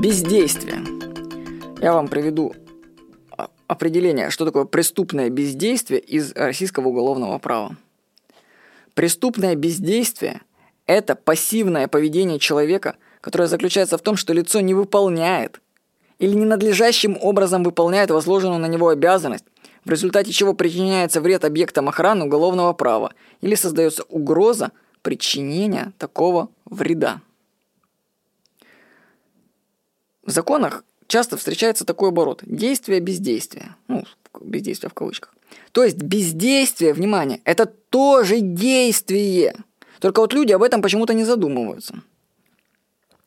Бездействие. Я вам приведу определение, что такое преступное бездействие из российского уголовного права. Преступное бездействие – это пассивное поведение человека, которое заключается в том, что лицо не выполняет или ненадлежащим образом выполняет возложенную на него обязанность, в результате чего причиняется вред объектам охраны уголовного права или создается угроза причинения такого вреда. В законах часто встречается такой оборот – действие бездействия. Ну, бездействие в кавычках. То есть бездействие, внимание, это тоже действие. Только вот люди об этом почему-то не задумываются.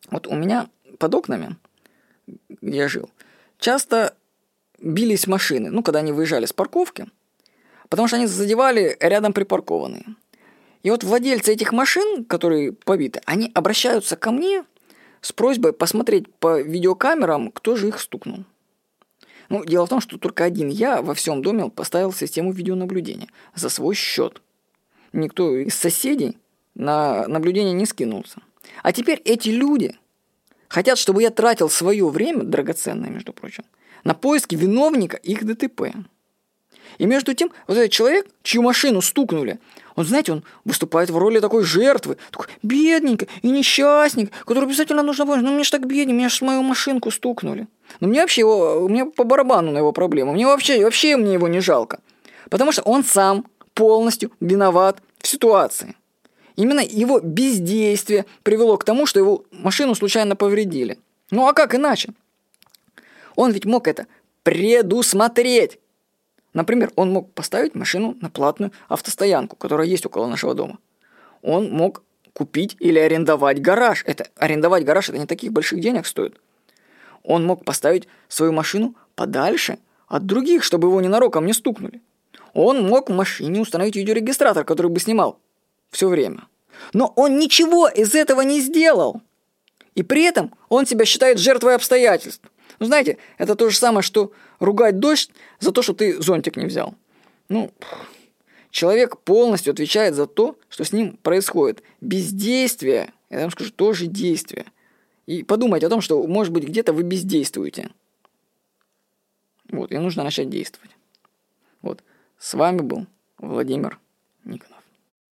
Вот у меня под окнами, где я жил, часто бились машины, ну, когда они выезжали с парковки, потому что они задевали рядом припаркованные. И вот владельцы этих машин, которые побиты, они обращаются ко мне с просьбой посмотреть по видеокамерам, кто же их стукнул. Ну, дело в том, что только один я во всем доме поставил систему видеонаблюдения за свой счет. Никто из соседей на наблюдение не скинулся. А теперь эти люди хотят, чтобы я тратил свое время, драгоценное, между прочим, на поиски виновника их ДТП. И между тем, вот этот человек, чью машину стукнули, он, знаете, он выступает в роли такой жертвы, такой бедненький и несчастник, который обязательно нужно помочь. Ну, мне же так бедненько, меня же мою машинку стукнули. Но мне вообще его, мне по барабану на его проблему. Мне вообще, вообще мне его не жалко. Потому что он сам полностью виноват в ситуации. Именно его бездействие привело к тому, что его машину случайно повредили. Ну а как иначе? Он ведь мог это предусмотреть. Например, он мог поставить машину на платную автостоянку, которая есть около нашего дома. Он мог купить или арендовать гараж. Это арендовать гараж это не таких больших денег стоит. Он мог поставить свою машину подальше от других, чтобы его ненароком не стукнули. Он мог в машине установить видеорегистратор, который бы снимал все время. Но он ничего из этого не сделал. И при этом он себя считает жертвой обстоятельств. Ну, знаете, это то же самое, что ругать дождь за то, что ты зонтик не взял. Ну, человек полностью отвечает за то, что с ним происходит. Бездействие, я вам скажу, тоже действие. И подумайте о том, что, может быть, где-то вы бездействуете. Вот, и нужно начать действовать. Вот, с вами был Владимир Никонов.